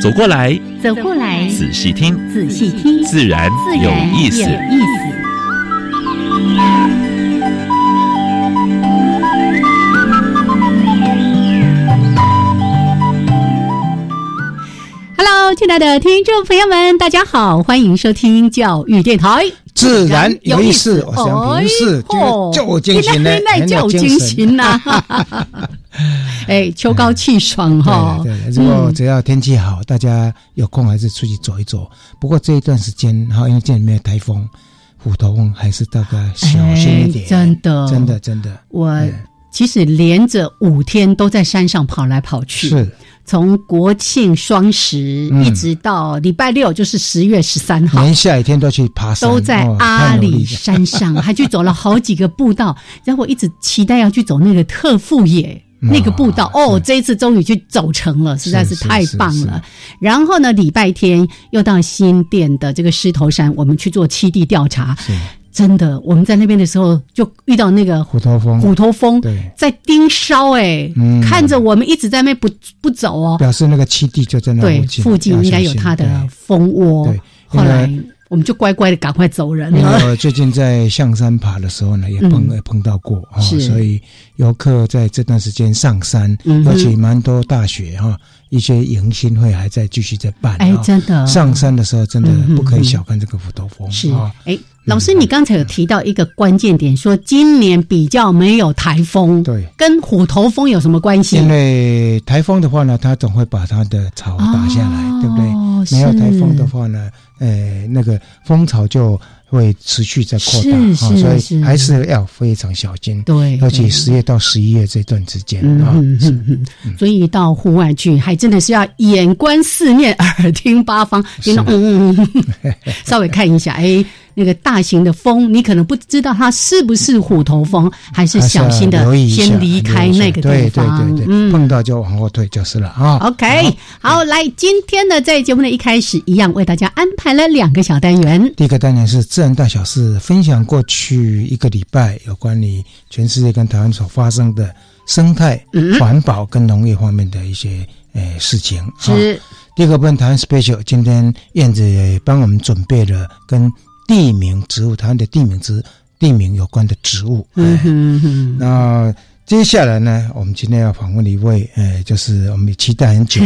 走过来，走过来，仔细听，仔细听，自然有意思。Hello，亲爱的听众朋友们，大家好，欢迎收听教育电台。自然有意思，我想平时就就精心呢，就精神呐。哎，秋高气爽哈！对，如果只要天气好，大家有空还是出去走一走。不过这一段时间，哈，因为这里面有台风、虎头风，还是大概小心一点。真的，真的，真的。我其实连着五天都在山上跑来跑去，是从国庆双十一直到礼拜六，就是十月十三号，连下雨天都去爬山，都在阿里山上，还去走了好几个步道。然后我一直期待要去走那个特富野。那个步道哦，这一次终于去走成了，实在是太棒了。然后呢，礼拜天又到新店的这个狮头山，我们去做七地调查。真的，我们在那边的时候就遇到那个虎头蜂，虎头蜂，在盯梢哎，看着我们一直在那不不走哦，表示那个七地就在那对附近应该有它的蜂窝。对，后来。我们就乖乖的赶快走人了。最近在象山爬的时候呢，也碰碰到过哈，所以游客在这段时间上山，而且蛮多大学哈，一些迎新会还在继续在办。哎，真的，上山的时候真的不可以小看这个虎头蜂。是，哎，老师，你刚才有提到一个关键点，说今年比较没有台风，对，跟虎头蜂有什么关系？因为台风的话呢，它总会把它的巢打下来，对不对？没有台风的话呢？呃，那个蜂巢就会持续在扩大啊，所以还是要非常小心。对，而且十月到十一月这段之间啊，所以到户外去还真的是要眼观四面，耳听八方，嗯嗯嗯，稍微看一下，哎。那个大型的风，你可能不知道它是不是虎头蜂，还是小心的先离开那个地方。对对对对，碰到就往后退就是了啊。OK，好，来，今天呢，在节目的一开始，一样为大家安排了两个小单元。第一个单元是自然大小事，分享过去一个礼拜有关于全世界跟台湾所发生的生态、环保跟农业方面的一些呃事情。是。第二个部分台湾 special，今天燕子也帮我们准备了跟。地名植物，台湾的地名植地名有关的植物。嗯哼哼。那接下来呢，我们今天要访问一位，呃，就是我们也期待很久，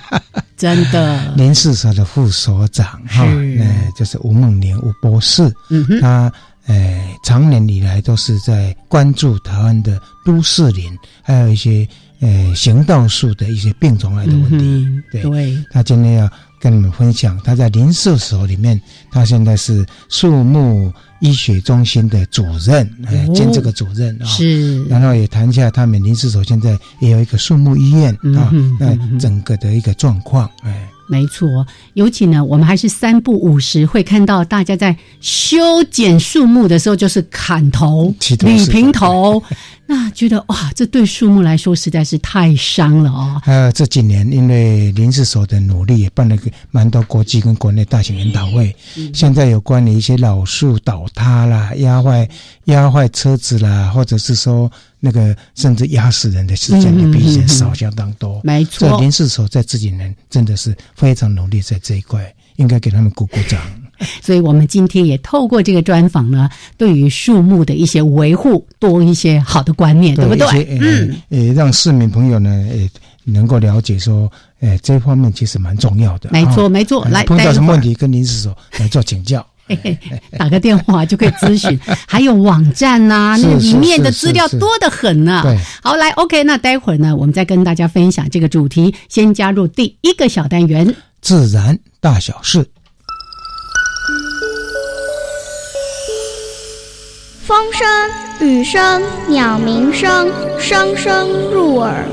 真的，林氏所的副所长哈，呃，就是吴梦莲吴博士。嗯哼。他呃，长年以来都是在关注台湾的都市林，还有一些呃行道树的一些病虫害的问题。对。他今天要。跟你们分享，他在林试所里面，他现在是树木医学中心的主任，哎，兼这个主任啊。是。然后也谈一下他们林试所现在也有一个树木医院啊，那整个的一个状况，哎。没错，尤其呢，我们还是三不五时会看到大家在修剪树木的时候，就是砍头、理平头，那觉得哇，这对树木来说实在是太伤了哦。呃，这几年因为林氏所的努力，也办了个蛮多国际跟国内大型研讨会，现在有关于一些老树倒塌啦、压坏、压坏车子啦，或者是说。那个甚至压死人的事件也比以前少相当多。没错，这林氏所在这几年真的是非常努力在这一块，应该给他们鼓鼓掌。所以我们今天也透过这个专访呢，对于树木的一些维护多一些好的观念，对不对？嗯，也让市民朋友呢，也能够了解说，哎，这方面其实蛮重要的。没错，没错。来，碰到什么问题跟林师所来做请教。打个电话就可以咨询，还有网站呐，那里面的资料多得很呢。好，来，OK，那待会儿呢，我们再跟大家分享这个主题。先加入第一个小单元——自然大小事。风声。雨声、鸟鸣声，声声入耳。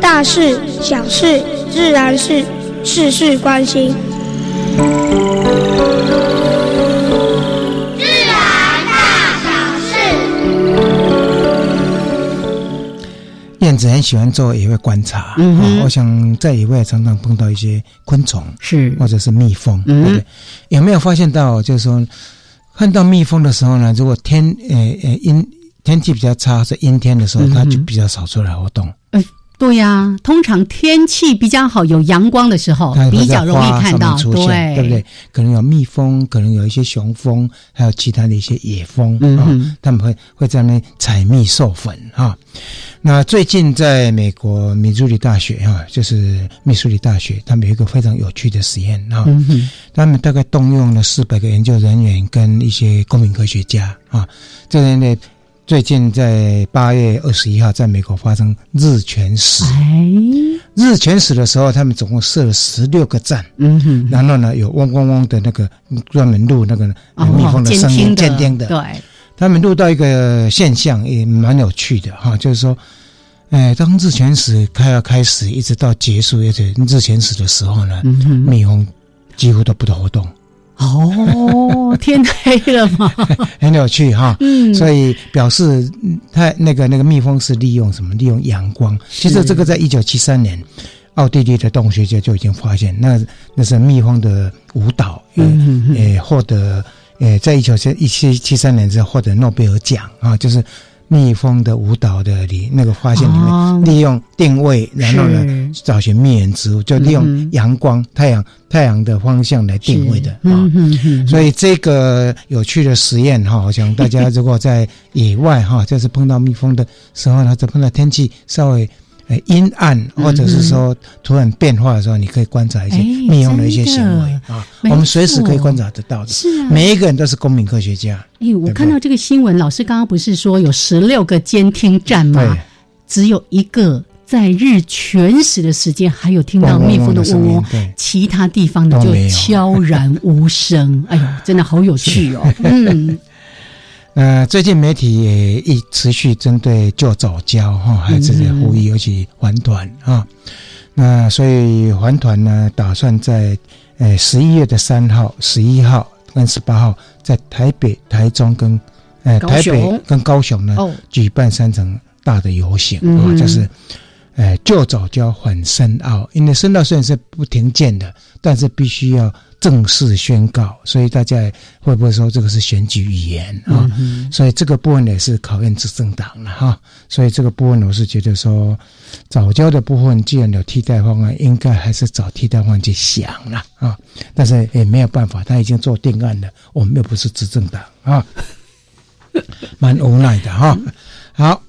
大事、小事、自然事，事事关心。自然大小事。燕子很喜欢做野外观察，嗯我想在野外常常碰到一些昆虫是或者是蜜蜂，嗯？有没有发现到，就是说看到蜜蜂的时候呢，如果天呃呃阴天气比较差是阴天的时候，它就比较少出来活动，对呀、通常天气比较好、有阳光的时候比较容易看到，对不对？？可能有蜜蜂，可能有一些雄蜂，还有其他的一些野蜂啊、嗯哼他们会会在那采蜜授粉啊。那最近在美国密苏里大学啊，就是密苏里大学，他们有一个非常有趣的实验啊。嗯哼，他们大概动用了四百个研究人员跟一些公民科学家啊，这人呢，最近在八月二十一号在美国发生日全食。哎，日全食的时候，他们总共设了十六个站，嗯哼，然后呢有嗡嗡嗡的那个专门录那个哦蜜蜂的声音，监监听的。对，他们录到一个现象也蛮有趣的哈，就是说，哎，当日全食快要开始，一直到结束，而且日全食的时候呢，嗯，蜜蜂几乎都不活动。哦，天黑了嘛，很有趣哈。嗯，所以表示嗯它那个那个蜜蜂是利用什么？利用阳光。其实这个在一九七三年，奥地利的动物学家就已经发现，那那是蜜蜂的舞蹈，呃嗯哼哼呃获得呃在一九七一七七三年之后获得诺贝尔奖啊，就是蜜蜂的舞蹈的里那个发现里哦。面，利用定位，然后呢找寻蜜源植物，就利用阳光、太阳太阳的方向来定位的啊。是。嗯哼哼，所以这个有趣的实验哈，我想大家如果在野外哈，就是碰到蜜蜂的时候呢，就碰到天气稍微呃阴暗，或者是说突然变化的时候，你可以观察一些哎蜜蜂的一些行为啊，我们随时可以错观察得到的。是啊，每一个人都是公民科学家，哎，我看到这个新闻，老师刚刚不是说有十六个监听站吗？对？，只有一个在日全食的时间，还有听到蜜蜂的嗡嗡其他地方的就悄然无声。哎呦，真的好有趣哦！嗯，呃，最近媒体也一持续针对旧早教哈，孩子的呼吁，尤其还团啊。那所以还团呢，打算在呃十一月的三号、十一号跟十八号，在台北、台中跟呃台北跟高雄呢，哦，举办三场大的游行啊、嗯就是。呃，旧早教反深奥，因为深奥虽然是不停建的，但是必须要正式宣告，所以大家会不会说这个是选举语言啊？嗯所以这个部分也是考验执政党了哈。所以这个部分我是觉得说，早教的部分既然有替代方案，应该还是找替代方案去想了啊。但是也没有办法，他已经做定案了，我们又不是执政党啊，蛮无奈的哈。好，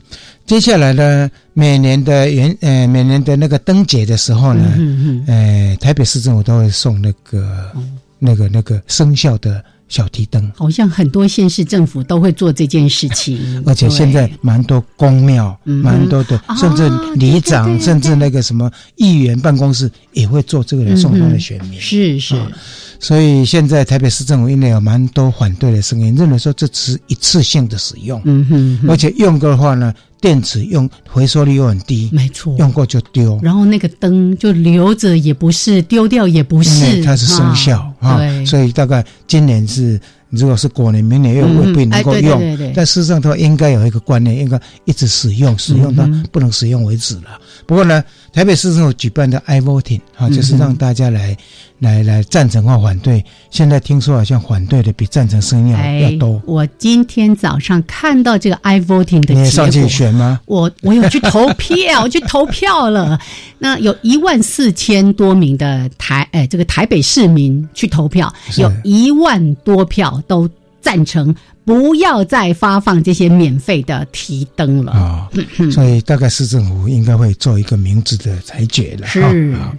接下来呢，每年的元呃每年的那个灯节的时候呢，嗯嗯呃，台北市政府都会送那个、那个那个生肖的小提灯。好像很多县市政府都会做这件事情，而且现在蛮多公庙，嗯。蛮多的，啊甚至里长，甚至那个什么议员办公室也会做这个来送他的选民。是是，啊所以现在台北市政府因为有蛮多反对的声音，认为说这只是一次性的使用，嗯哼哼，而且用过的话呢，电池用回收率又很低，没错，用过就丢。然后那个灯就留着也不是，丢掉也不因是，为它是生效啊，对，所以大概今年是，如果是过年，明年又未必能够嗯哎对对用。但事实上，它应该有一个观念，应该一直使用，使用到不能使用为止了。不过呢，台北市政府举办的 i voting 啊，嗯就是让大家来、来来赞成或反对。现在听说好像反对的比赞成声音要、多。我今天早上看到这个 i voting 的结你也上去，选吗？我我有去投票，我去投票了。那有一万四千多名的台哎，这个台北市民去投票，有一万多票都赞成不要再发放这些免费的提灯了。啊、所以大概市政府应该会做一个明智的裁决了。是啊啊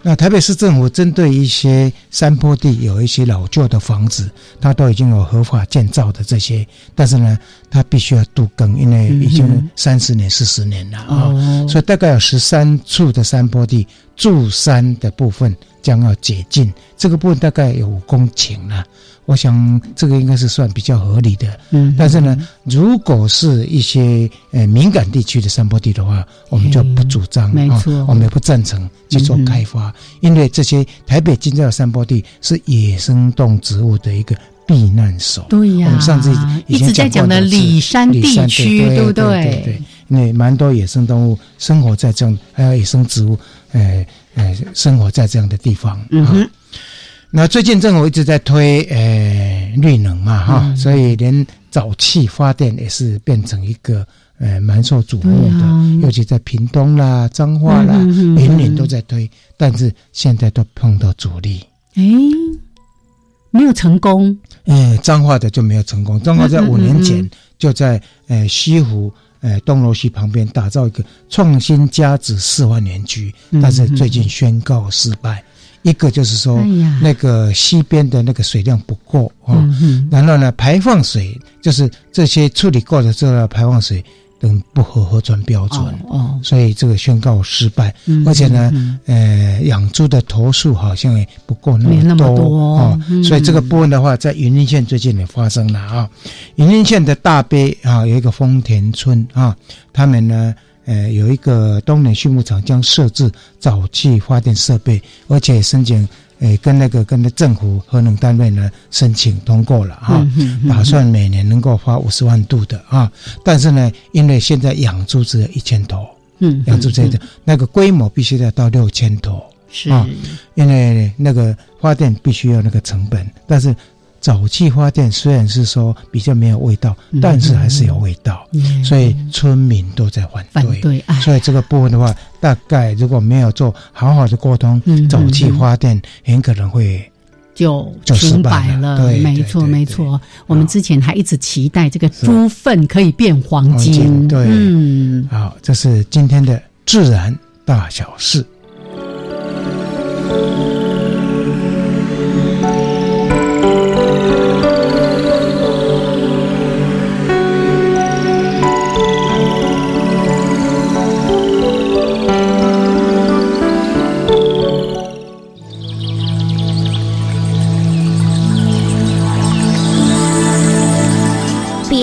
那台北市政府针对一些山坡地有一些老旧的房子，它都已经有合法建造的这些，但是呢，它必须要度更，因为已经三十年、四十年了啊，所以大概有十三处的山坡地驻山的部分将要解禁，这个部分大概有五公顷了。我想这个应该是算比较合理的。嗯，但是呢，如果是一些呃敏感地区的山坡地的话，我们就不主张，没错，我们也不赞成去做开发，因为这些台北近郊的山坡地是野生动植物的一个。避难所，对呀，我们上次一直在讲的里山地区，对不对？对对，因为蛮多野生动物生活在这样，还有野生植物，呃呃，生活在这样的地方。嗯哼。那最近政府一直在推呃绿能嘛，哈，所以连沼气发电也是变成一个呃蛮受瞩目的，尤其在屏东啦、彰化啦、云林都在推，但是现在都碰到阻力。哎。没有成功，哎，彰化的就没有成功。彰化在五年前就在呃西湖呃东楼西旁边打造一个创新家子四万年居，但是最近宣告失败。一个就是说，那个西边的那个水量不够啊，然后呢排放水就是这些处理过的这个排放水。等不合核准标准，哦，所以这个宣告失败。而且呢，呃，养猪的投诉好像也不够那么多哦，所以这个部分的话，在云林县最近也发生了啊。云林县的大碑啊，有一个丰田村啊，他们呢，呃，有一个东年畜牧场将设置沼气发电设备，而且申请。诶，跟那个跟那政府核能单位呢申请通过了哈，打算每年能够发五十万度的啊，但是呢，因为现在养猪只有一千头，嗯，养猪这的那个规模必须要到六千头，是啊，因为那个发电必须要那个成本，但是。沼气发电虽然是说比较没有味道，但是还是有味道，所以村民都在反对。对，所以这个部分的话，大概如果没有做好好的沟通，早期发电很可能会就停摆了。对，没错没错。我们之前还一直期待这个猪粪可以变黄金。对，嗯，好，这是今天的自然大小事。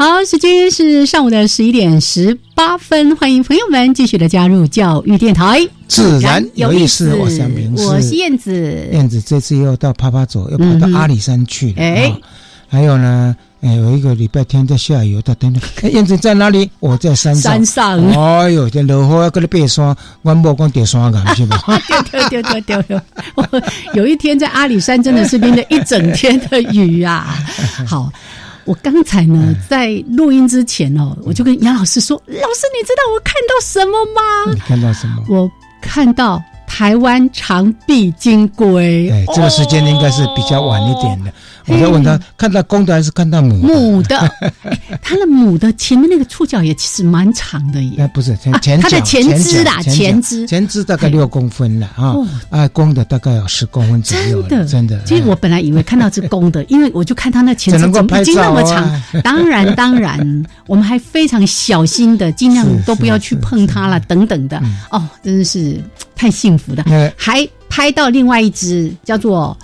好，时间是上午的十一点十八分，欢迎朋友们继续的加入教育电台。自然有意思，我想明我是燕子，燕子这次又到爬爬走，又跑到阿里山去了。哎，还有呢，哎，有一个礼拜天在下雨，到等等。燕子在哪里？我在山上。山上。哎呦，这落雨要跟你爬山，我莫讲跌山岗是吧？丢丢丢丢丢！有一天在阿里山，真的是淋了一整天的雨啊。好。我刚才呢，在录音之前哦，我就跟杨老师说：“老师，你知道我看到什么吗？”你看到什么？我看到台湾长臂金龟。对，这个时间应该是比较晚一点的。我在问他，看到公的还是看到母？母的，它的母的前面那个触角也其实蛮长的耶。哎，不是前前它的前肢啦，前肢前肢大概六公分了啊。啊，公的大概有十公分左右。真的，真的。其实我本来以为看到是公的，因为我就看它那前肢怎么已经那么长。当然，当然，我们还非常小心的，尽量都不要去碰它了，等等的。哦，真的是太幸福的。还拍到另外一只叫做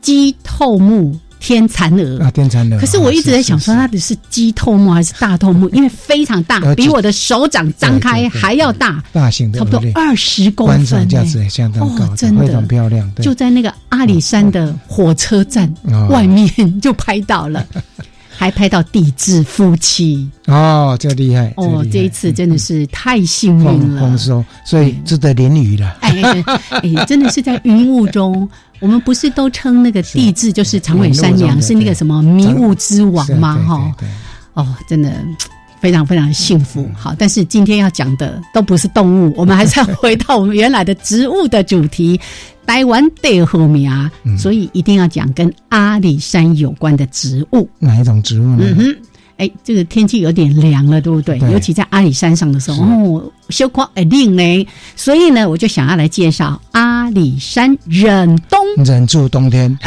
鸡透目。天蚕蛾啊，天蚕蛾。可是我一直在想，说它的是鸡透目还是大透目？因为非常大，比我的手掌张开还要大，大型的，差不多二十公分，观赏价值也相当高，真的非常漂亮。就在那个阿里山的火车站外面就拍到了。还拍到地质夫妻哦，这厉害哦！这一次真的是太幸运了，丰收，所以值得淋雨了。哎哎，真的是在云雾中，我们不是都称那个地质就是长尾山羊是那个什么迷雾之王吗？哈，哦，真的非常非常幸福。好，但是今天要讲的都不是动物，我们还是要回到我们原来的植物的主题。台湾的后面啊，所以一定要讲跟阿里山有关的植物。哪一种植物呢？嗯哼，哎，这个天气有点凉了，对不对？尤其在阿里山上的时候，哦，修光一定呢。所以呢，我就想要来介绍阿里山忍冬，忍住冬天。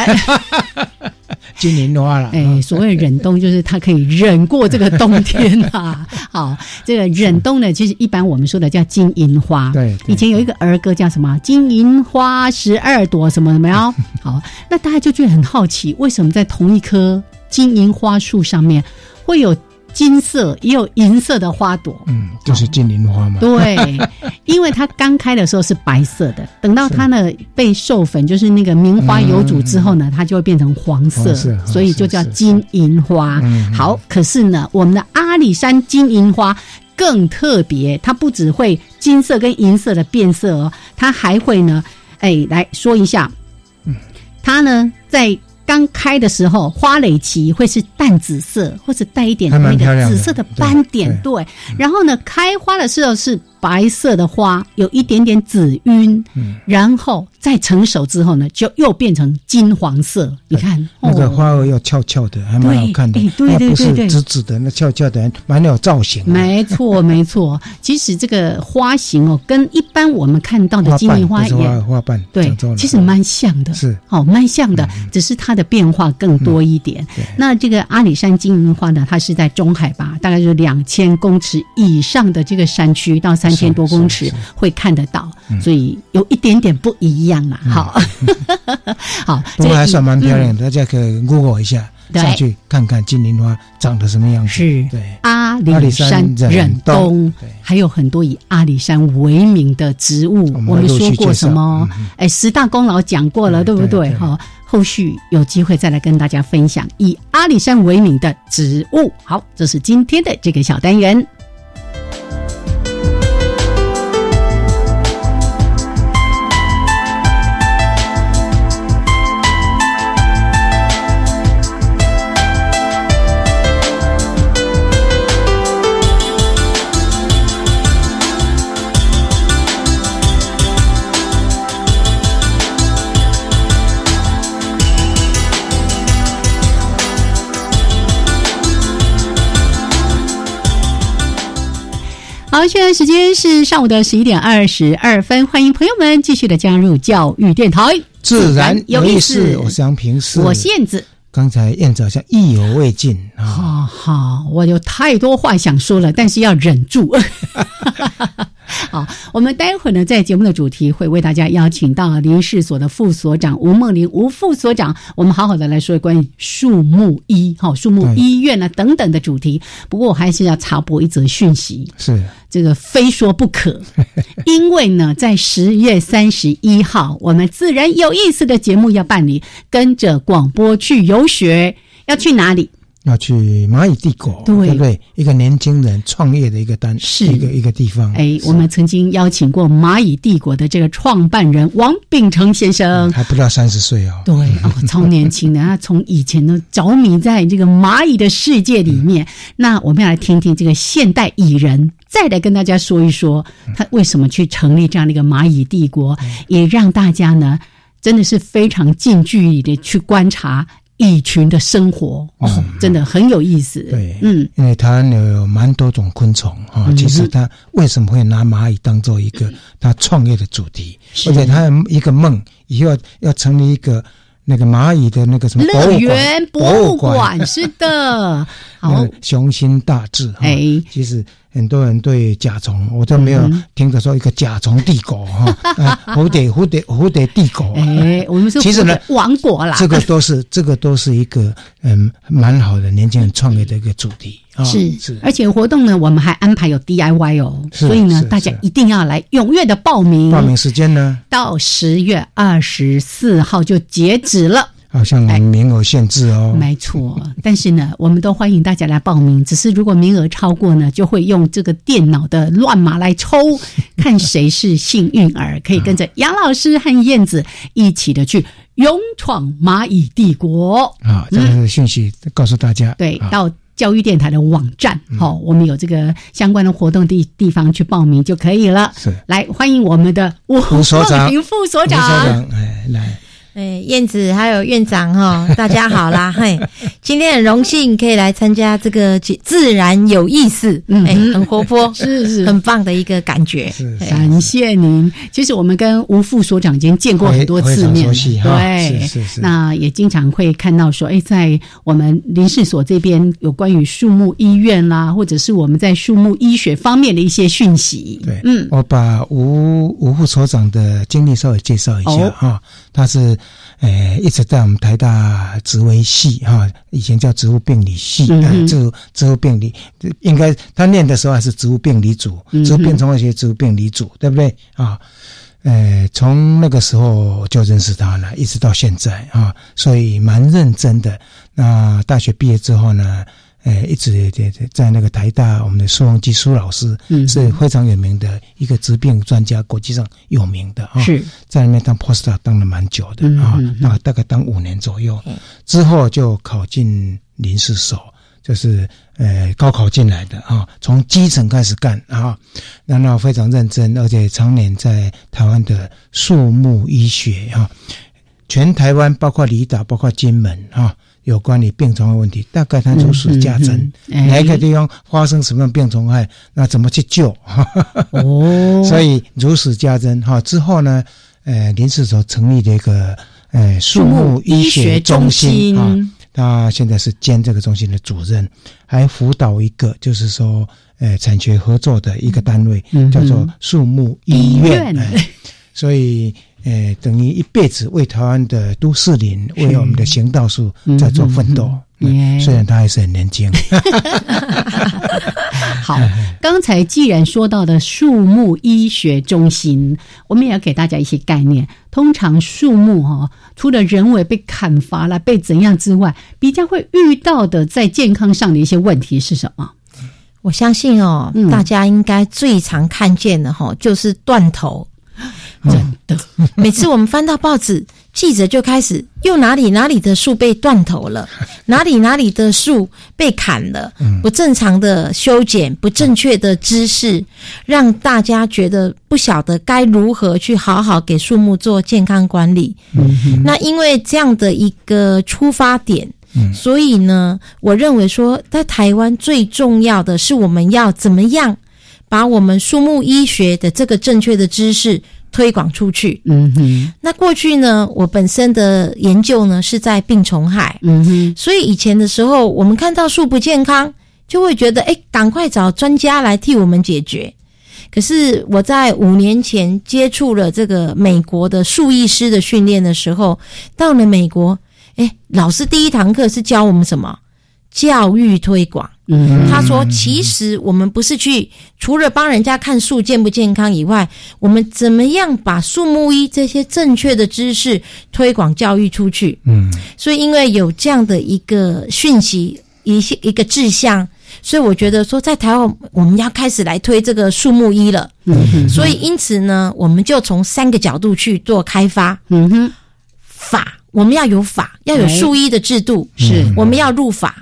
金银花了，哎，所谓忍冬就是它可以忍过这个冬天啊。好，这个忍冬呢，其实一般我们说的叫金银花。对，以前有一个儿歌叫什么“金银花十二朵”什么什么哟。好，那大家就觉得很好奇，为什么在同一棵金银花树上面会有？金色也有银色的花朵，嗯，就是金银花嘛。对，因为它刚开的时候是白色的，等到它呢被授粉，就是那个名花有主之后呢，它就会变成黄色，所以就叫金银花。好，可是呢，我们的阿里山金银花更特别，它不只会金色跟银色的变色哦，它还会呢，哎，来说一下，它呢在。刚开的时候，花蕾期会是淡紫色，或者带一点那个紫色的斑点。对，然后呢，开花的时候是。白色的花有一点点紫晕，然后再成熟之后呢，就又变成金黄色。你看那个花儿要翘翘的，还蛮好看的。对对对对，直直的那翘翘的，蛮有造型。没错没错，其实这个花型哦，跟一般我们看到的金银花也花瓣对，其实蛮像的。是哦，蛮像的，只是它的变化更多一点。那这个阿里山金银花呢，它是在中海拔，大概是两千公尺以上的这个山区到三。三千多公尺会看得到，所以有一点点不一样嘛。好，好，不过还算蛮漂亮的，大家可以 Google 一下，上去看看金银花长得什么样子。是，对，阿里山忍冬，还有很多以阿里山为名的植物。我们说过什么？哎，十大功劳讲过了，对不对？哈，后续有机会再来跟大家分享以阿里山为名的植物。好，这是今天的这个小单元。好，现在时间是上午的十一点二十二分，欢迎朋友们继续的加入教育电台，自然有意思。我是杨平，是我燕子。刚才燕子好像意犹未尽啊！好好，我有太多话想说了，但是要忍住。好，我们待会儿呢，在节目的主题会为大家邀请到林氏所的副所长吴梦玲吴副所长，我们好好的来说关于树木医、哈树木医院啊等等的主题。不过我还是要插播一则讯息，是这个非说不可，因为呢，在十月三十一号，我们自然有意思的节目要办理，跟着广播去游学，要去哪里？要去蚂蚁帝国，对不对？一个年轻人创业的一个单，是一个一个地方。哎，我们曾经邀请过蚂蚁帝国的这个创办人王秉成先生，还不到三十岁哦。对 哦，超年轻的。他从以前呢着迷在这个蚂蚁的世界里面。那我们要来听听这个现代蚁人，再来跟大家说一说他为什么去成立这样的一个蚂蚁帝国，也让大家呢真的是非常近距离的去观察。蚁群的生活哦，真的很有意思。对，嗯，因为它有蛮多种昆虫啊。其实他为什么会拿蚂蚁当做一个他创业的主题？而且他一个梦，以后要成立一个那个蚂蚁的那个什么乐园博物馆？是的，好，雄心大志。哎，其实。很多人对甲虫，我都没有听着说一个甲虫帝国哈，蝴蝶蝴蝶蝴蝶帝国。哎，我们说其实呢，王国啦，这个都是 这个都是一个嗯蛮好的年轻人创业的一个主题。是是，而且活动呢，我们还安排有 DIY 哦，所以呢，大家一定要来踊跃的报名。报名时间呢，到十月二十四号就截止了。好像名额限制哦，没错。但是呢，我们都欢迎大家来报名。只是如果名额超过呢，就会用这个电脑的乱码来抽，看谁是幸运儿，可以跟着杨老师和燕子一起的去勇闯蚂蚁帝国。啊，这个讯息告诉大家。对，到。教育电台的网站，好，我们有这个相关的活动地地方去报名就可以了。是，来欢迎我们的吴所长、副所长，哎，来。哎，燕子还有院长哈，大家好啦！嘿，今天很荣幸可以来参加这个自然有意思，哎，很活泼，是是，很棒的一个感觉。感谢您。其实我们跟吴副所长已经见过很多次面，对，是是。那也经常会看到说，哎，在我们林氏所这边有关于树木医院啦，或者是我们在树木医学方面的一些讯息。对，嗯，我把吴吴副所长的经历稍微介绍一下哈，他是。诶，一直在我们台大植微系哈，以前叫植物病理系，植物植物病理，应该他念的时候还是植物病理组，植物病虫害学植物病理组，对不对啊？诶，从那个时候就认识他了，一直到现在啊，所以蛮认真的。那大学毕业之后呢？诶，一直在在在那个台大，我们的苏荣基苏老师是非常有名的一个疾病专家，国际上有名的啊，在那边当 poster 当了蛮久的啊，那大概当五年左右，之后就考进临时所，就是呃高考进来的啊，从基层开始干啊，然后非常认真，而且常年在台湾的树木医学啊，全台湾包括离岛，包括金门啊。有关于病虫害问题，大概它如实加增，哪一个地方发生什么病虫害，那怎么去救？哦，所以如实家珍哈。之后呢，呃，林氏所成立的一个呃树木医学中心啊，他现在是兼这个中心的主任，还辅导一个就是说呃产学合作的一个单位，叫做树木医院。所以。诶，等于一辈子为台湾的都市林、为我们的行道树在做奋斗。虽然他还是很年轻。好，刚才既然说到的树木医学中心，我们也要给大家一些概念。通常树木哈，除了人为被砍伐了、被怎样之外，比较会遇到的在健康上的一些问题是什么？我相信哦，大家应该最常看见的哈，就是断头。真的，每次我们翻到报纸，记者就开始又哪里哪里的树被断头了，哪里哪里的树被砍了，不正常的修剪，不正确的知识，让大家觉得不晓得该如何去好好给树木做健康管理。那因为这样的一个出发点，所以呢，我认为说，在台湾最重要的是我们要怎么样把我们树木医学的这个正确的知识。推广出去，嗯哼。那过去呢，我本身的研究呢是在病虫害，嗯哼。所以以前的时候，我们看到树不健康，就会觉得，哎，赶快找专家来替我们解决。可是我在五年前接触了这个美国的树艺师的训练的时候，到了美国，哎，老师第一堂课是教我们什么？教育推广。他说：“其实我们不是去除了帮人家看树健不健康以外，我们怎么样把树木医这些正确的知识推广教育出去？嗯，所以因为有这样的一个讯息，一些一个志向，所以我觉得说，在台湾我们要开始来推这个树木医了。嗯哼所以因此呢，我们就从三个角度去做开发。嗯哼，法我们要有法，要有树医的制度，是我们要入法。”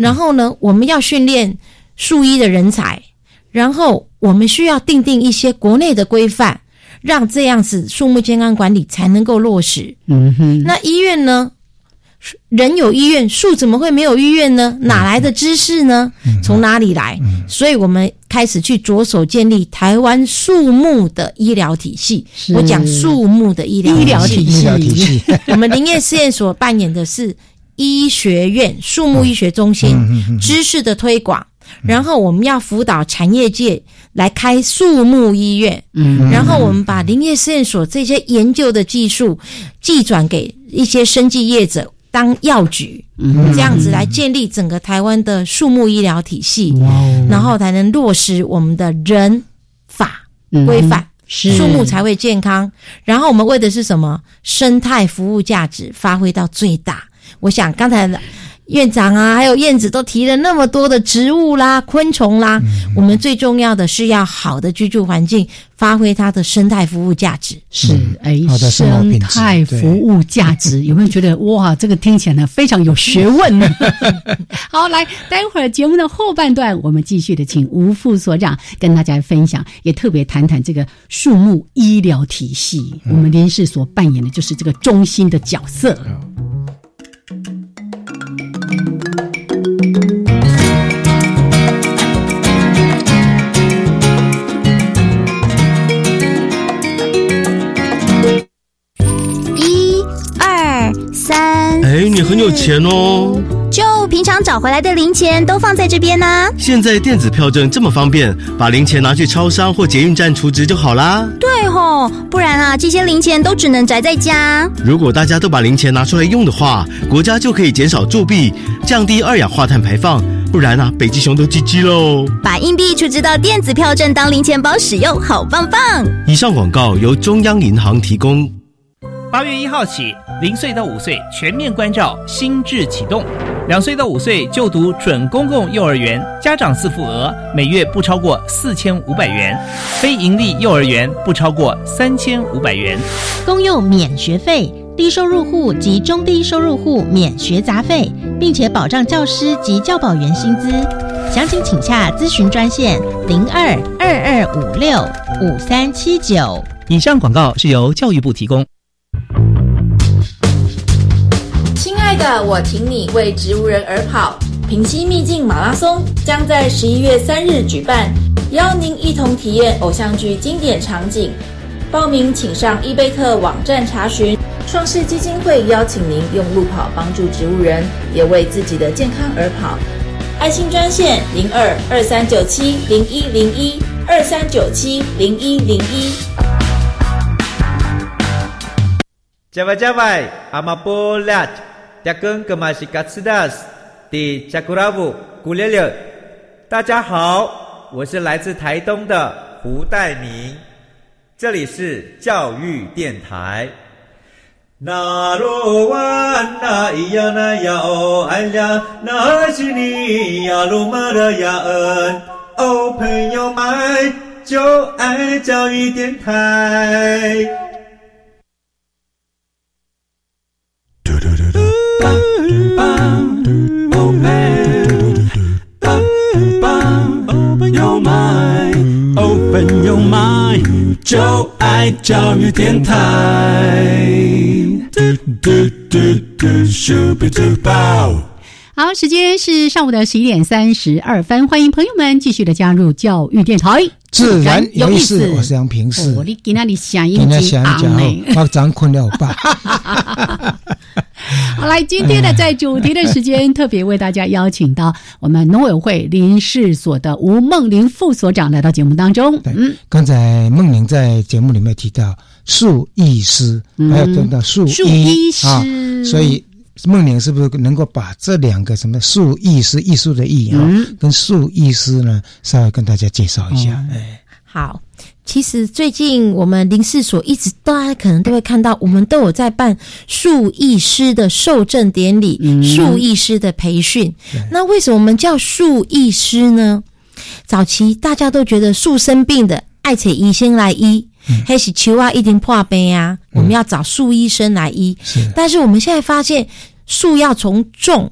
然后呢，我们要训练树医的人才，然后我们需要定定一些国内的规范，让这样子树木健康管理才能够落实。嗯哼，那医院呢？人有医院，树怎么会没有医院呢？哪来的知识呢？从哪里来？所以我们开始去着手建立台湾树木的医疗体系。我讲树木的医疗医疗体系，我们林业试验所扮演的是。医学院树木医学中心知识的推广，然后我们要辅导产业界来开树木医院，然后我们把林业试验所这些研究的技术寄转给一些生技业者当药局，这样子来建立整个台湾的树木医疗体系，然后才能落实我们的人法规范，树木才会健康。然后我们为的是什么？生态服务价值发挥到最大。我想刚才院长啊，还有燕子都提了那么多的植物啦、昆虫啦。我们最重要的是要好的居住环境，发挥它的生态服务价值。是，哎，生态服务价值有没有觉得哇，这个听起来呢非常有学问呢？好，来，待会儿节目的后半段，我们继续的请吴副所长跟大家分享，也特别谈谈这个树木医疗体系，我们林氏所扮演的就是这个中心的角色。一、二、三，哎，你很有钱哦！就平常找回来的零钱都放在这边呢、现在电子票证这么方便，把零钱拿去超商或捷运站储值就好啦。对吼，不然啊，这些零钱都只能宅在家。如果大家都把零钱拿出来用的话，国家就可以减少铸币，降低二氧化碳排放。不然啊，北极熊都 GG 喽。把硬币储值到电子票证当零钱包使用，好棒棒！以上广告由中央银行提供。八月一号起，零岁到五岁全面关照心智启动，两岁到五岁就读准公共幼儿园，家长自付额每月不超过四千五百元；非盈利幼儿园不超过三千五百元。公幼免学费，低收入户及中低收入户免学杂费，并且保障教师及教保员薪资。详情请洽咨询专线零二二二五六五三七九。以上广告是由教育部提供。的，我挺你为植物人而跑。平溪秘境马拉松将在十一月三日举办，邀您一同体验偶像剧经典场景。报名请上伊贝特网站查询。创世基金会邀请您用路跑帮助植物人，也为自己的健康而跑。爱心专线零二二三九七零一零一二三九七零一零一。Jawai-jawai, amapolat, tiakeng kemashikatsidas, di Jakuravu 古列列。大家好，我是来自台东的胡代明，这里是教育电台。那罗哇那咿呀那呀哦哎呀，那是你呀鲁玛的呀恩哦，朋友们就爱教育电台。就爱教育电台。嘟嘟嘟嘟，Super Duper。好，时间是上午的十一点三十二分，欢迎朋友们继续的加入教育电台，自然有意思思。我是杨平世。哦，你给那里响应今天几想讲昂呢？我早上困了来，今天呢，在主题的时间，特别为大家邀请到我们农委会林试所的吴梦玲副所长来到节目当中。嗯，刚才梦玲在节目里面提到树艺师，嗯还有等到树树医啊，所以梦玲是不是能够把这两个什么树艺师、艺术的艺啊，嗯。跟树艺师呢，稍微跟大家介绍一下？哎，好，其实最近我们林试所一直大家可能都会看到，我们都有在办树艺师的受证典礼、树艺师的培训。那为什么我们叫树艺师呢？早期大家都觉得树生病的爱且医生来医，还是球啊一定破杯啊，我们要找树医生来医。但是我们现在发现，树要从种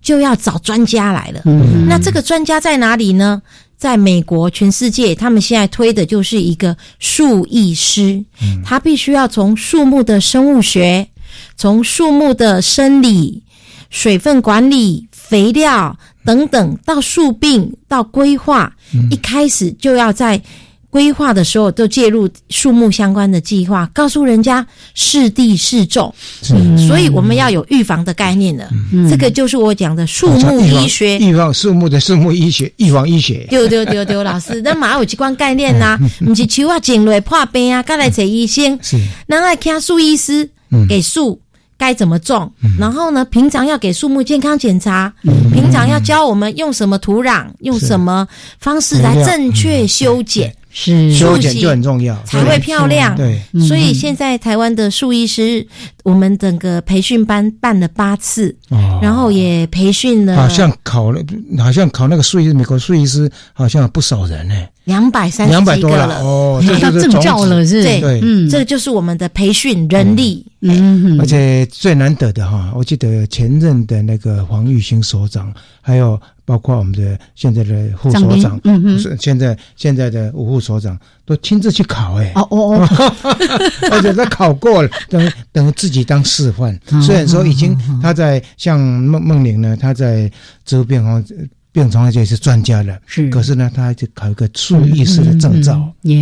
就要找专家来了。嗯那这个专家在哪里呢？在美国，全世界他们现在推的就是一个树艺师，他必须要从树木的生物学，从树木的生理、水分管理、肥料等等，到树病到规划，一开始就要在规划的时候都介入树木相关的计划，告诉人家适地适种，所以我们要有预防的概念了。这个就是我讲的树木医学。预防树木的树木医学，预防医学。对对对对，老师，那马有几关概念呐、不是树啊种落破病啊，该来找医生，是，那来看树医师，给树该怎么种，然后呢，平常要给树木健康检查，平常要教我们用什么土壤，用什么方式来正确修剪。是。修剪就很重要，才会漂亮。对，所以现在台湾的树医师，我们整个培训班办了八次，然后也培训了，好像考了，好像考那个树医美国树医师好像有不少人呢。两百三两百多了哦，拿到证照了是？对，嗯，这个就是我们的培训人力，嗯，而且最难得的哈，我记得前任的那个黄玉兴所长，还有包括我们的现在的副所长，嗯嗯，是现在现在的五副所长都亲自去考，哎，哦哦哦，而且他考过了，等等自己当示范。虽然说已经他在像孟孟玲呢，他在周边哦。病虫害学是专家了，是，可是呢，他还得考一个树医师的证照。耶，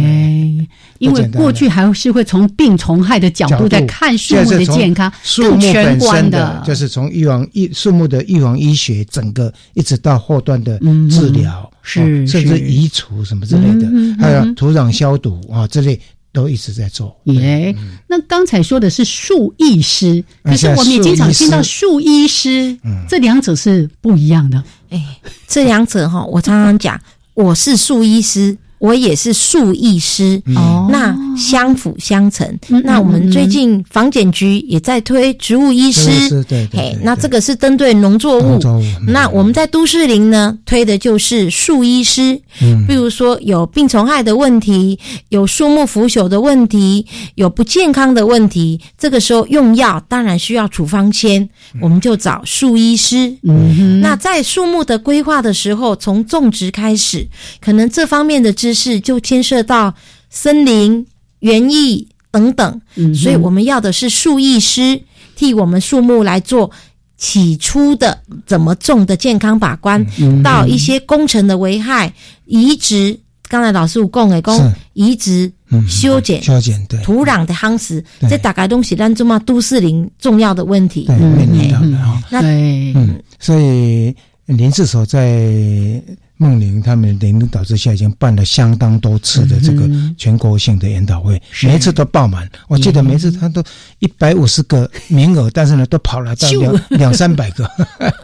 因为过去还是会从病虫害的角度在看树木的健康，树木本身的，就是从预防医树木的预防医学，整个一直到后端的治疗，是，甚至移除什么之类的，还有土壤消毒啊之类。都一直在做耶。那刚才说的是术医师，可是我们也经常听到术医师，这两者是不一样的。哎，这两者哈，我常常讲，我是术医师。我也是树艺师，哦，那相辅相成。那我们最近房检局也在推植物医师，对对。那这个是针对农作物。那我们在都市林呢，推的就是树医师。嗯，比如说有病虫害的问题，有树木腐朽的问题，有不健康的问题，这个时候用药当然需要处方签，我们就找树医师。嗯，那在树木的规划的时候，从种植开始，可能这方面的知是就牵涉到森林园艺等等，所以我们要的是树艺师替我们树木来做起初的怎么种的健康把关，到一些工程的危害移植。刚才老师有讲的讲移植修剪修剪对。土壤的夯实，这大概东西当中嘛都市林重要的问题。面临到的。哈，那嗯，所以林志所在。孟玲他们领导之下，已经办了相当多次的这个全国性的研讨会，每一次都爆满。我记得每次他都一百五十个名额，但是呢，都跑了到两两三百个。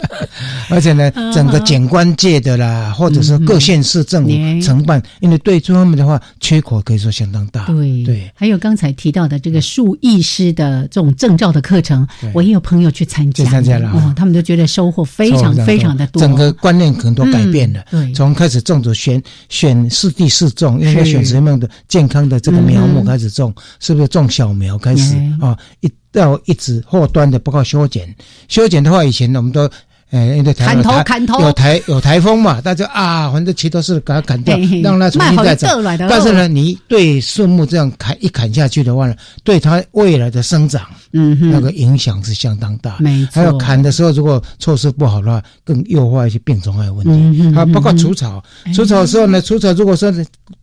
而且呢，整个景观界的啦，或者是各县市政府承办，因为对这方面的话，缺口可以说相当大。对。对，还有刚才提到的这个数艺师的这种证照的课程，我也有朋友去参加，参加了，哦，他们都觉得收获非常非常的多，整个观念可能都改变了。从开始种植选选四地四种，应该选什么样的健康的这个苗木开始种，是不是种小苗开始啊？一到一直后端的包括修剪，修剪的话，以前我们都。哎，因为砍头砍头有台有台风嘛，大家啊，反正其他是给它砍掉，让它重新再长。但是呢，你对树木这样砍一砍下去的话呢，对它未来的生长，嗯，那个影响是相当大。没错。还有砍的时候，如果措施不好的话，更诱发一些病虫害问题。还有包括除草，除草的时候呢，除草如果说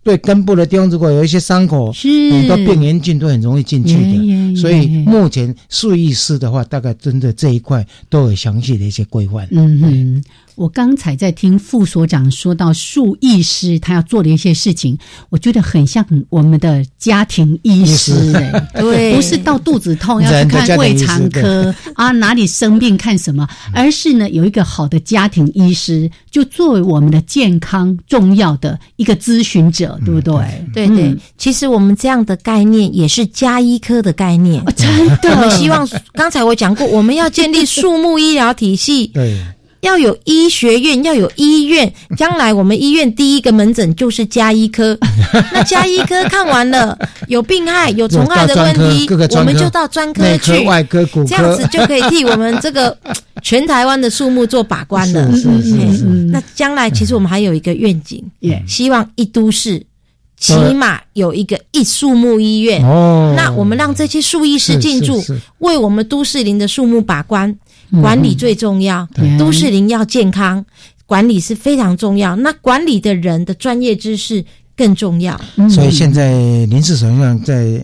对根部的地方如果有一些伤口，很多病原菌都很容易进去的。所以目前树艺师的话，大概针对这一块都有详细的一些规划。嗯哼，我刚才在听副所长说到树医师他要做的一些事情，我觉得很像我们的家庭医师哎，对，不是到肚子痛要去看胃肠科 啊，哪里生病看什么，而是呢有一个好的家庭医师，就作为我们的健康重要的一个咨询者，对不对？对。对，其实我们这样的概念也是加医科的概念，真的。我们希望刚才我讲过，我们要建立树木医疗体系。对，要有医学院，要有医院。将来我们医院第一个门诊就是加医科。那加医科看完了，有病害、有虫害的问题，我们就到专科去，外科、骨科，这样子就可以替我们这个全台湾的树木做把关了。是是是。那将来其实我们还有一个愿景，希望一都市起码有一个一树木医院。哦。那我们让这些树医师进驻，为我们都市林的树木把关。管理最重要，都市林要健康，管理是非常重要。那管理的人的专业知识更重要。所以现在林市首相在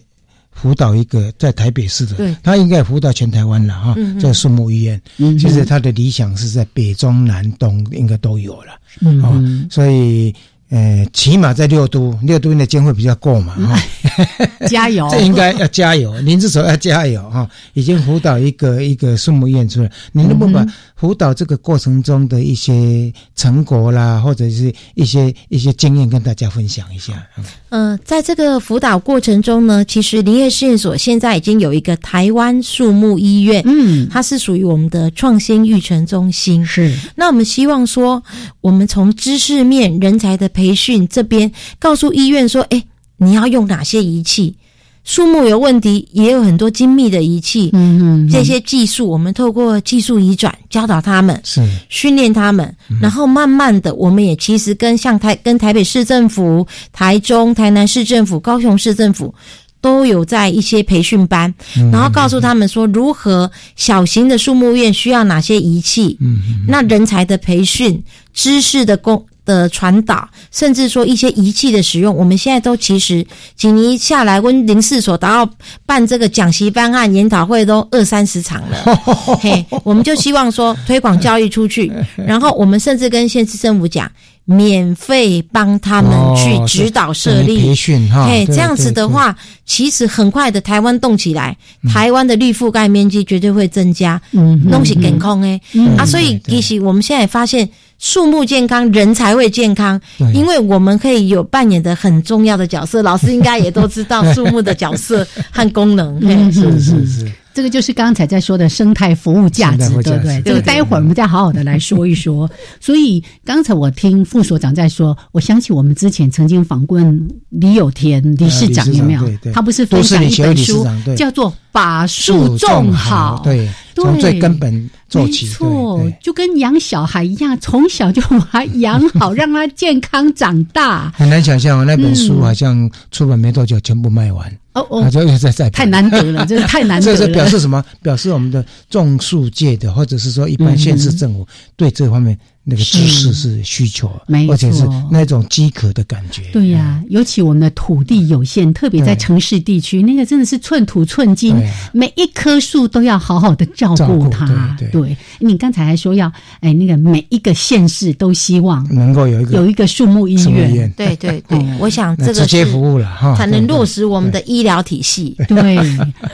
辅导一个在台北市的，他应该辅导全台湾了哈。这个树木医院，其实他的理想是在北中南东应该都有了。哦，所以。呃，起码在六都，六都的经费比较够嘛，哈、加油！这应该要加油，您至少要加油哈、已经辅导一个一个树木医院出来，您能不能把辅导这个过程中的一些成果啦，或者是一些一些经验跟大家分享一下？嗯呃，在这个辅导过程中呢，其实林业试验所现在已经有一个台湾树木医院，嗯，它是属于我们的创新育成中心。是，那我们希望说，我们从知识面、人才的培训这边，告诉医院说，哎，你要用哪些仪器？树木有问题，也有很多精密的仪器，嗯嗯，这些技术我们透过技术移转教导他们，是。训练他们，然后慢慢的，我们也其实跟像台跟台北市政府、台中、台南市政府、高雄市政府。都有在一些培训班，然后告诉他们说如何小型的树木院需要哪些仪器，嗯，那人才的培训、知识的公的传导，甚至说一些仪器的使用，我们现在都其实几年下来，温林四所达到办这个讲习班案研讨会都二三十场了。嘿，我们就希望说推广教育出去，然后我们甚至跟县市政府讲。免费帮他们去指导设立、哦、培训哈，嘿，这样子的话，其实很快的台湾动起来，嗯、台湾的绿覆盖面积绝对会增加，嗯，东西健康诶，嗯、啊，所以其实我们现在发现。树木健康，人才会健康，因为我们可以有扮演的很重要的角色。老师应该也都知道树木的角色和功能。嗯，是是是，这个就是刚才在说的生态服务价值，对不对？这个待会儿我们再好好的来说一说。所以刚才我听副所长在说，我想起我们之前曾经访问李有田理事长，有没有？他不是分享一本书，叫做《把树种好》。对。从最根本做起，没错，就跟养小孩一样，从小就把他养好，让他健康长大。很难想象，那本书好像出版没多久，全部卖完。哦哦，就又在在太难得了，真是太难得了。这是表示什么？表示我们的种树界的，或者是说一般县市政府对这方面那个知识是需求，而且是那种饥渴的感觉。对呀，尤其我们的土地有限，特别在城市地区，那个真的是寸土寸金，每一棵树都要好好的照顾它。对，你刚才还说要，哎，那个每一个县市都希望能够有一个有一个树木医院。对对 对，我想这个直接服务了哈，才能落实我们的医。医疗体系。对，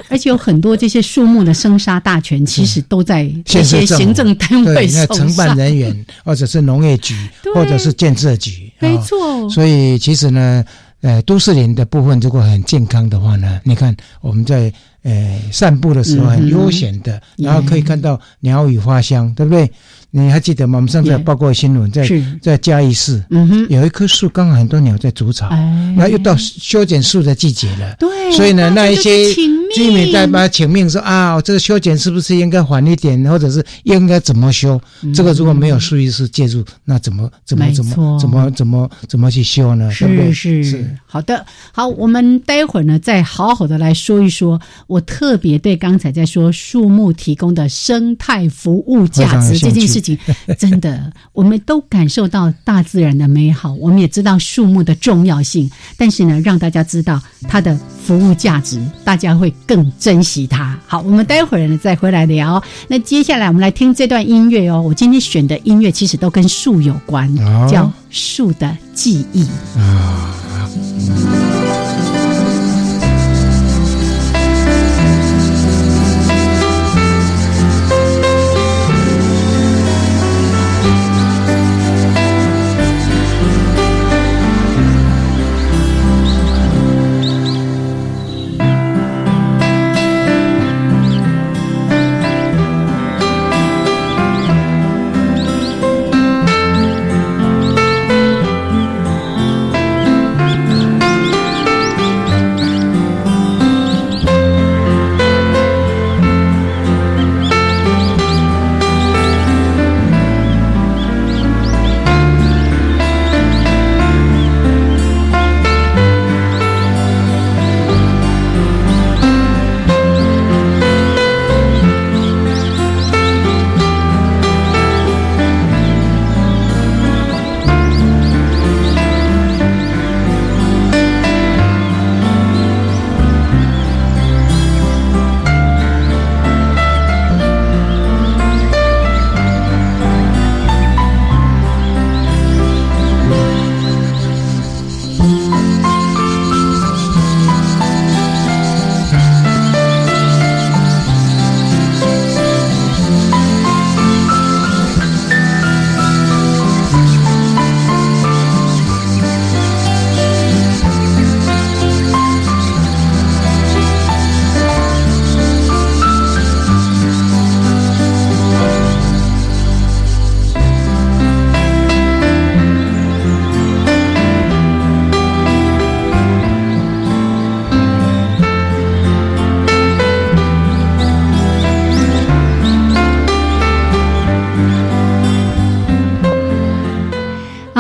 而且有很多这些树木的生杀大权，其实都在这些行政单位手上。承办人员，或者是农业局，或者是建设局，没错。所以其实呢，呃，都市林的部分如果很健康的话呢，你看我们在呃散步的时候很悠闲的，然后可以看到鸟语花香，对不对？你还记得吗？我们上次报过新闻，在在嘉义市，嗯哼，有一棵树，刚好很多鸟在筑巢，那又到修剪树的季节了，对，所以呢，那一些居民在把请命说啊，这个修剪是不是应该缓一点，或者是应该怎么修？这个如果没有树医师介入，那怎么怎么怎么怎么怎么怎么去修呢？是是。是，好的，好，我们待会儿呢再好好的来说一说，我特别对刚才在说树木提供的生态服务价值这件事。事情真的，我们都感受到大自然的美好，我们也知道树木的重要性。但是呢，让大家知道它的服务价值，大家会更珍惜它。好，我们待会儿呢再回来聊。那接下来我们来听这段音乐哦。我今天选的音乐其实都跟树有关，叫《树的记忆》啊。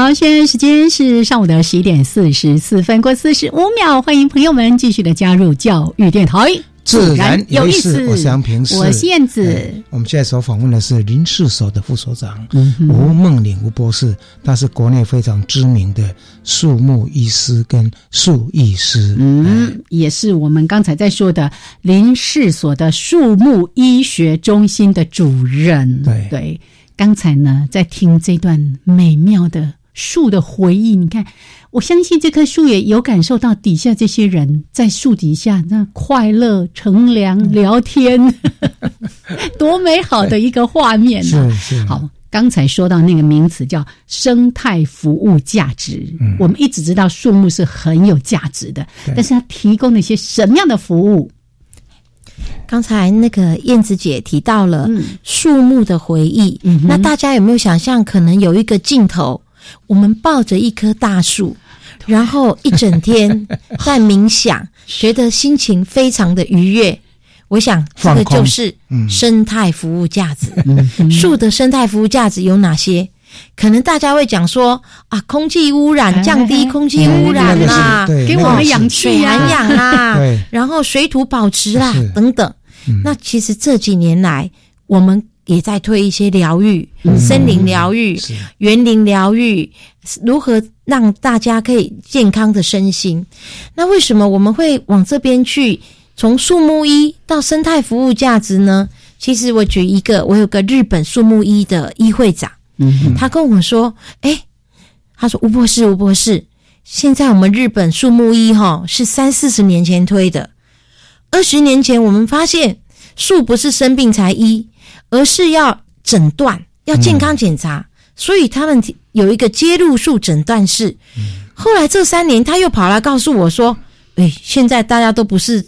好，现在时间是上午的十一点四十四分，过四十五秒，欢迎朋友们继续的加入教育电台。自然有意思，我是杨平，我是燕子。我们现在所访问的是林氏所的副所长吴梦岭吴博士，他是国内非常知名的树木医师跟树艺师，嗯，也是我们刚才在说的林氏所的树木医学中心的主任。对对，刚才呢在听这段美妙的树的回忆，你看。我相信这棵树也有感受到底下这些人在树底下那快乐乘凉聊天，多美好的一个画面呢！是是。好，刚才说到那个名词叫生态服务价值，我们一直知道树木是很有价值的，但是它提供了一些什么样的服务？刚才那个燕子姐提到了树木的回忆，那大家有没有想象，可能有一个镜头？我们抱着一棵大树，然后一整天 在冥想，觉得心情非常的愉悦。我想这个就是生态服务价值。树的生态服务价值有哪些？可能大家会讲说啊，空气污染，降低空气污染啦，给我们氧气、水涵养啦，然后水土保持啦等等。那其实这几年来，我们。也在推一些疗愈，森林疗愈、园林疗愈，如何让大家可以健康的身心？那为什么我们会往这边去？从树木医到生态服务价值呢？其实我举一个，我有个日本树木医的医会长，嗯，他跟我说，哎，他说吴博士，吴博士，现在我们日本树木医哈是三四十年前推的，二十年前我们发现树不是生病才医。而是要诊断，要健康检查，所以他们有一个接入术诊断室。后来这三年，他又跑来告诉我说：“哎，现在大家都不是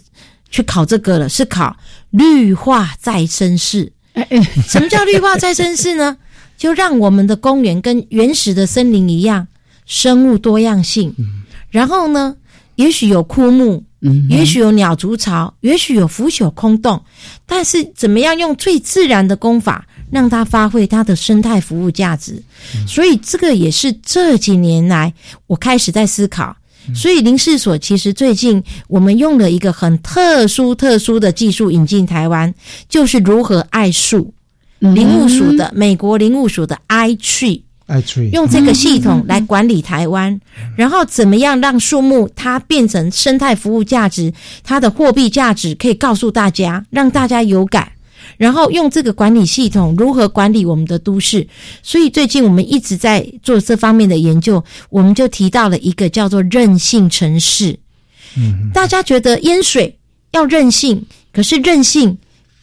去考这个了，是考绿化再生室。什么叫绿化再生室呢？就让我们的公园跟原始的森林一样，生物多样性。然后呢，也许有枯木。”嗯，也许有鸟筑巢，也许有腐朽空洞，但是怎么样用最自然的功法，让它发挥它的生态服务价值？所以这个也是这几年来我开始在思考。所以林氏所其实最近我们用了一个很特殊、特殊的技术引进台湾，就是如何爱树。林务署的美国林务署的 i tree。用这个系统来管理台湾，然后怎么样让树木它变成生态服务价值，它的货币价值可以告诉大家，让大家有感。然后用这个管理系统如何管理我们的都市？所以最近我们一直在做这方面的研究，我们就提到了一个叫做韧性城市。嗯，大家觉得淹水要韧性，可是韧性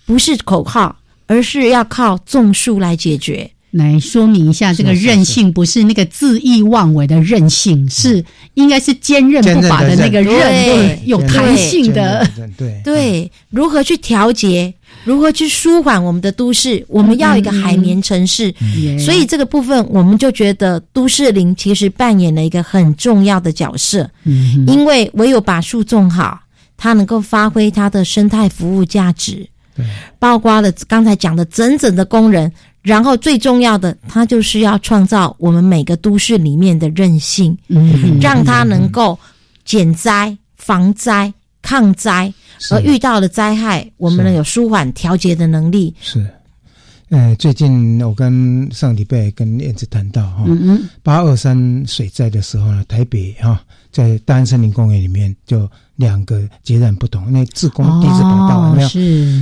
不是口号，而是要靠种树来解决。来说明一下，这个韧性不是那个恣意妄为的韧性，是应该是坚韧不拔的那个韧，有弹性的。对对，如何去调节？如何去舒缓我们的都市？我们要一个海绵城市，所以这个部分我们就觉得都市林其实扮演了一个很重要的角色。嗯，因为唯有把树种好，它能够发挥它的生态服务价值。对，包括了刚才讲的整整的工人。然后最重要的，它就是要创造我们每个都市里面的韧性，嗯，让它能够减灾、防灾、抗灾，而遇到的灾害，我们能有舒缓、调节的能力。是，呃，最近我跟上礼拜跟燕子谈到哈，八二三水灾的时候呢，台北哈。在大安森林公园里面，就两个截然不同。因为自贡地质跑道没有？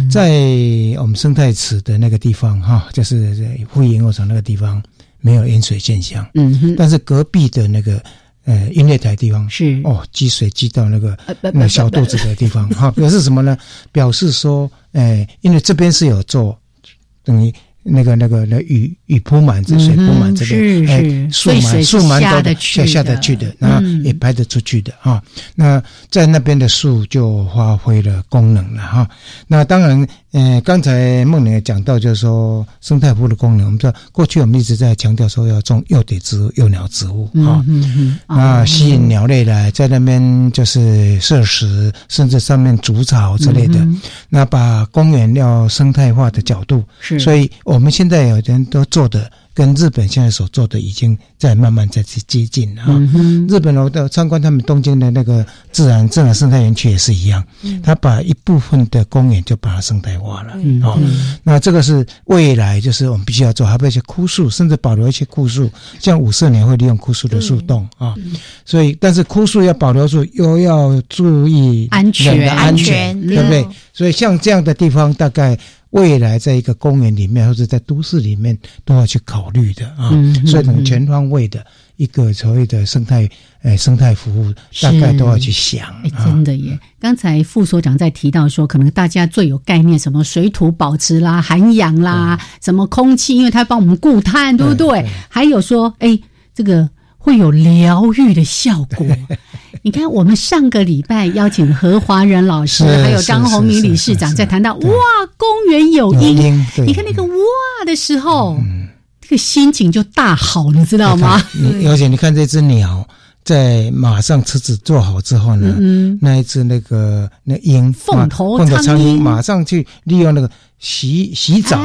在我们生态池的那个地方，哈，就是在富岩鹅场那个地方，没有淹水现象。嗯哼。但是隔壁的那个呃音乐台地方是哦，积水积到那个那小肚子的地方，哈，表示什么呢？表示说，哎，因为这边是有做等于。那个、那个、那雨雨铺满这水铺满这边，哎，树满树满都下下得去的，然后也拍得出去的哈。那在那边的树就发挥了功能了哈。那当然。嗯，刚才孟玲也讲到，就是说生态服务的功能。我们知道，过去我们一直在强调说要种幼蝶植物、幼鸟植物啊，那，吸引鸟类来在那边就是摄食，甚至上面筑巢之类的。那把公园要生态化的角度，是，所以我我们现在有人都做的。跟日本现在所做的已经在慢慢在接近了哈。日本我的参观他们东京的那个自然自然生态园区也是一样，他把一部分的公园就把它生态化了。哦，那这个是未来就是我们必须要做，还有一些枯树，甚至保留一些枯树，像五色年会利用枯树的树洞啊。所以，但是枯树要保留住，又要注意安全安全，对不对？所以像这样的地方，大概。未来在一个公园里面，或者在都市里面，都要去考虑的啊。所以，从全方位的一个所谓的生态，呃，生态服务，大概都要去想。哎，真的耶！刚才副所长在提到说，可能大家最有概念，什么水土保持啦、涵养啦，什么空气，因为它帮我们固碳，对不对？还有说，哎，这个会有疗愈的效果。你看，我们上个礼拜邀请何华仁老师，还有张宏明理事长，在谈到哇，公园有音，你看那个哇的时候，这个心情就大好，你知道吗？而且你看这只鸟，在马上车子做好之后呢，那一只那个那鹰凤头凤头苍鹰，马上去利用那个洗洗澡。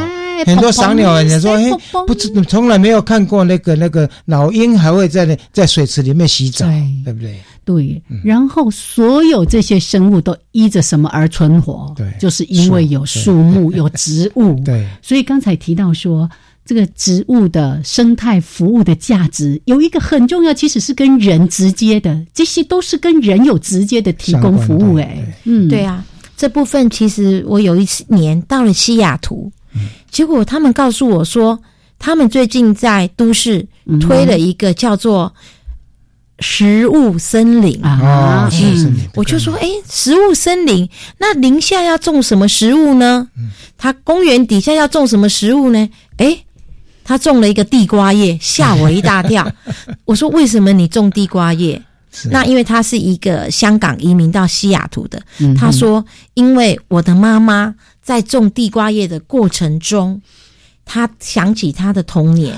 很多赏鸟人说：“哎，不知从来没有看过那个那个老鹰还会在那在水池里面洗澡，对不对？”对。然后所有这些生物都依着什么而存活？对，就是因为有树木、有植物。对。所以刚才提到说，这个植物的生态服务的价值有一个很重要，其实是跟人直接的，这些都是跟人有直接的提供服务。哎，嗯，对啊，这部分其实我有一年到了西雅图。结果他们告诉我说，他们最近在都市推了一个叫做“食物森林”啊，我就说，哎，食物森林，那林下要种什么食物呢？他公园底下要种什么食物呢？哎，他种了一个地瓜叶，吓我一大跳。我说，为什么你种地瓜叶？那因为他是一个香港移民到西雅图的，他说，因为我的妈妈。在种地瓜叶的过程中，他想起他的童年，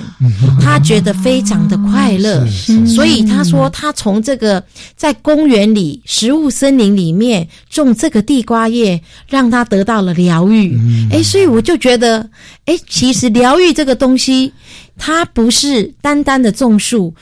他觉得非常的快乐，所以他说他从这个在公园里食物森林里面种这个地瓜叶，让他得到了疗愈。哎，所以我就觉得，哎，其实疗愈这个东西，它不是单单的种树。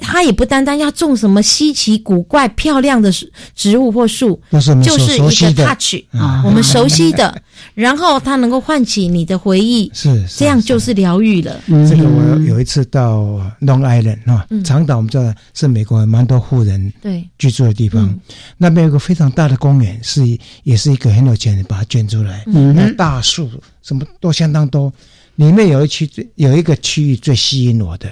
它也不单单要种什么稀奇古怪、漂亮的植物或树，就是一个 touch 啊，我们熟悉的，然后它能够唤起你的回忆，是这样就是疗愈了。这个我有一次到 Long Island 啊，长岛，我们知道是美国蛮多富人对。居住的地方，那边有个非常大的公园，是也是一个很有钱人把它捐出来，那大树什么都相当多，里面有一区有一个区域最吸引我的。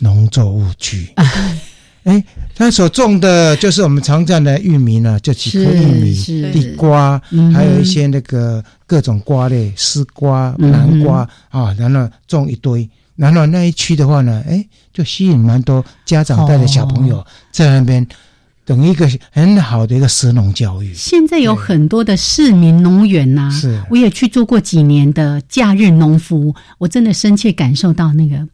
农作物区，哎，他所种的就是我们常见的玉米呢，就几颗玉米、地瓜，还有一些那个各种瓜类，丝瓜、南瓜啊，然后种一堆，然后那一区的话呢，哎，就吸引蛮多家长带着小朋友在那边，等一个很好的一个食农教育。现在有很多的市民农园呐，是，我也去做过几年的假日农夫，我真的深切感受到那个。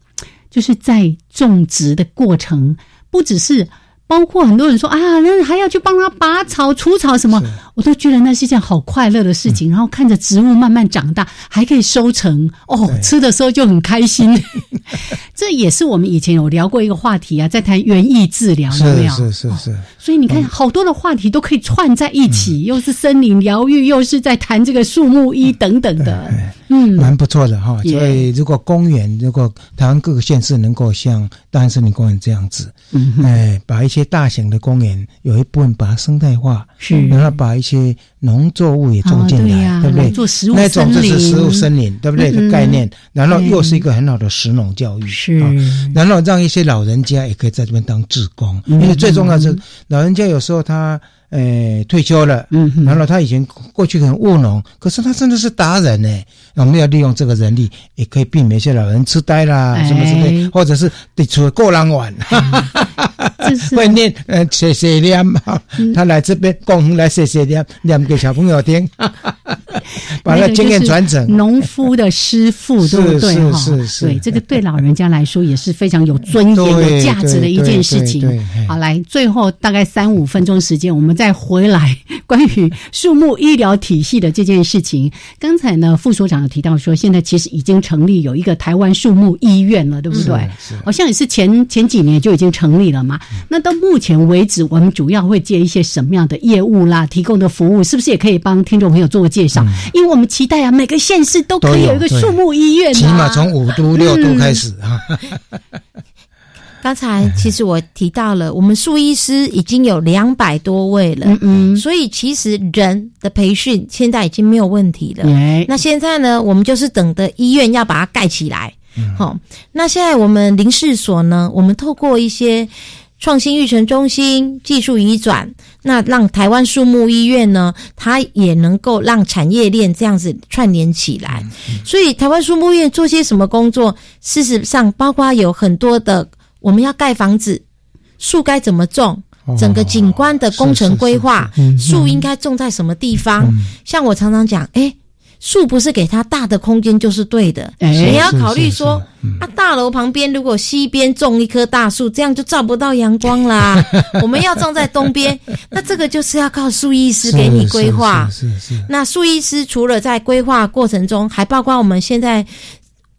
就是在种植的过程，不只是。包括很多人说啊，那还要去帮他拔草、除草什么，我都觉得那是一件好快乐的事情。然后看着植物慢慢长大，还可以收成哦，吃的时候就很开心。这也是我们以前有聊过一个话题啊，在谈园艺治疗，有没有？是是是。所以你看，好多的话题都可以串在一起，又是森林疗愈，又是在谈这个树木医等等的，嗯，蛮不错的哈。所以如果公园，如果台湾各个县市能够像大安森林公园这样子，哎，把一些一些大型的公园有一部分把它生态化，是然后把一些农作物也种进来，对不对？做食物那种就是食物森林，对不对？的概念，然后又是一个很好的食农教育，是。然后让一些老人家也可以在这边当志工，因为最重要是老人家有时候他。诶，退休了，嗯，然后他以前过去很务农，可是他真的是达人呢。我们要利用这个人力，也可以避免一些老人痴呆啦，什么之类，或者是得出过浪晚，会念呃写写念，他来这边共来写写念念给小朋友听。把那经验传承，农夫的师傅，对不对？哈，是是对，这个对老人家来说也是非常有尊严、有价值的一件事情。好，来，最后大概三五分钟时间，我们再回来关于树木医疗体系的这件事情。刚才呢，副所长有提到说，现在其实已经成立有一个台湾树木医院了，对不对？好像也是前前几年就已经成立了嘛。那到目前为止，我们主要会接一些什么样的业务啦？提供的服务是不是也可以帮听众朋友做个介绍？因为我们期待啊，每个县市都可以有一个树木医院，起码从五都六都开始啊。刚才其实我提到了，我们树医师已经有两百多位了，嗯嗯，所以其实人的培训现在已经没有问题了。那现在呢，我们就是等的医院要把它盖起来。好，那现在我们林试所呢，我们透过一些创新育成中心技术移转，那让台湾树木医院呢，它也能够让产业链这样子串联起来。所以台湾树木医院做些什么工作？事实上，包括有很多的。我们要盖房子，树该怎么种？整个景观的工程规划，树应该种在什么地方？像我常常讲，哎，树不是给它大的空间就是对的，你要考虑说，啊，大楼旁边如果西边种一棵大树，这样就照不到阳光啦。我们要种在东边，那这个就是要靠树医师给你规划。是是。那树医师除了在规划过程中，还包括我们现在。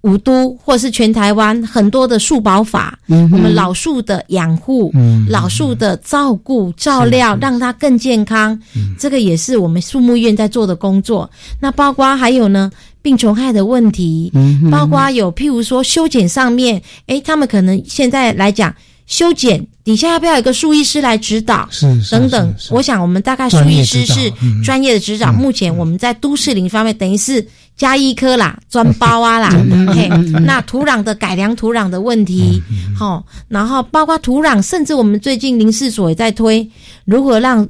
五都或是全台湾很多的树保法，我们老树的养护、老树的照顾、照料，让它更健康，这个也是我们树木院在做的工作。那包括还有呢，病虫害的问题，包括有譬如说修剪上面，诶，他们可能现在来讲修剪底下要不要有个树医师来指导？是等等。我想我们大概树医师是专业的指导。目前我们在都市林方面，等于是。加一颗啦，砖包啊啦，嘿，那土壤的改良土壤的问题，好，然后包括土壤，甚至我们最近林试所也在推如何让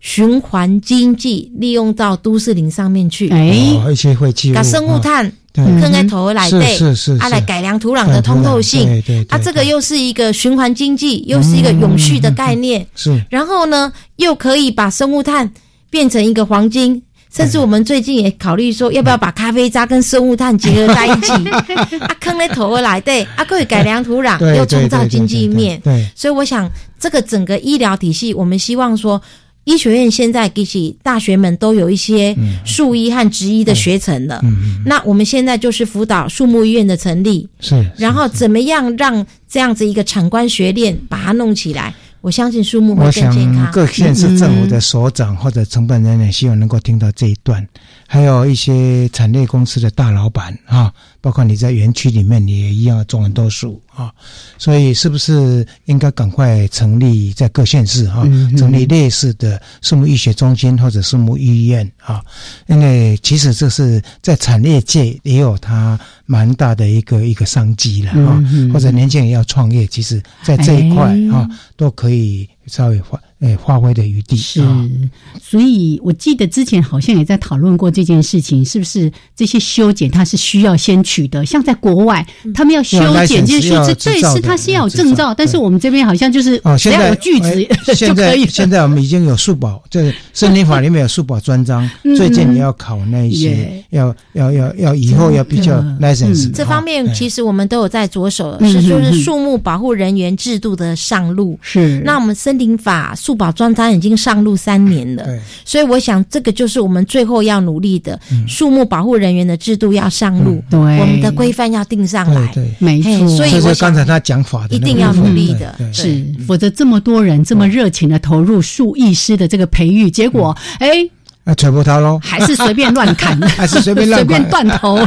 循环经济利用到都市林上面去，哎，一些会记把生物炭坑在头来对，是是，啊来改良土壤的通透性，对对，啊这个又是一个循环经济，又是一个永续的概念，是，然后呢又可以把生物炭变成一个黄金。甚至我们最近也考虑说，要不要把咖啡渣跟生物炭结合在一起？啊，坑在头而来，对，啊，可以改良土壤，又创造经济面。对，所以我想，这个整个医疗体系，我们希望说，医学院现在给起大学们都有一些树医和植医的学程了。嗯那我们现在就是辅导树木医院的成立，是，然后怎么样让这样子一个产官学链把它弄起来？我相信树木会更健康。各县市政府的所长或者承办人员，希望能够听到这一段。还有一些产业公司的大老板啊，包括你在园区里面，你也一样种很多树啊。所以，是不是应该赶快成立在各县市啊，成立类似的树木医学中心或者树木医院啊？因为其实这是在产业界也有它蛮大的一个一个商机了啊。或者年轻人要创业，其实在这一块啊，都可以稍微发。哎，发挥的余地是，所以我记得之前好像也在讨论过这件事情，是不是这些修剪它是需要先取得？像在国外，他们要修剪这些树枝，对，是它是要有证照，但是我们这边好像就是哦，现在有锯子 就可以。现在我们已经有树保，就是森林法里面有树保专章，最近你要考那一些，要要要要以后要比较 license。这方面其实我们都有在着手，是就是树木保护人员制度的上路。是，那我们森林法。树保专章已经上路三年了，所以我想这个就是我们最后要努力的树木保护人员的制度要上路，对，我们的规范要定上来，对没错。所以我刚才他讲法一定要努力的，是，否则这么多人这么热情的投入树艺师的这个培育，结果哎，啊，全部他喽，还是随便乱砍，还是随便随便断头。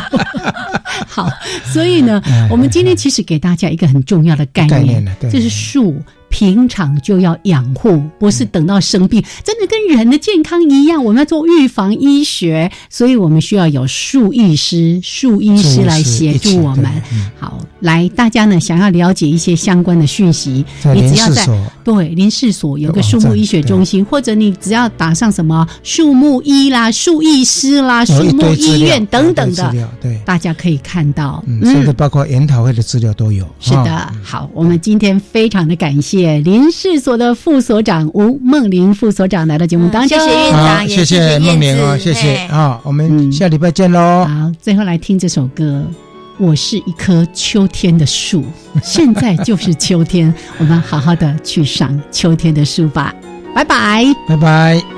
好，所以呢，我们今天其实给大家一个很重要的概念，这是树。平常就要养护，不是等到生病，真的跟人的健康一样。我们要做预防医学，所以我们需要有树医师、树医师来协助我们。好，来，大家呢想要了解一些相关的讯息，你只要在对林氏所有个树木医学中心，或者你只要打上什么树木医啦、树医师啦、树木医院等等的，对，大家可以看到，甚至包括研讨会的资料都有。是的，好，我们今天非常的感谢。谢林氏所的副所长吴梦玲副所长来到节目当中，谢谢院长好，谢谢梦玲哦，谢谢啊，我们下礼拜见喽。好，最后来听这首歌。我是一棵秋天的树，现在就是秋天，我们好好的去赏秋天的树吧。拜拜，拜拜。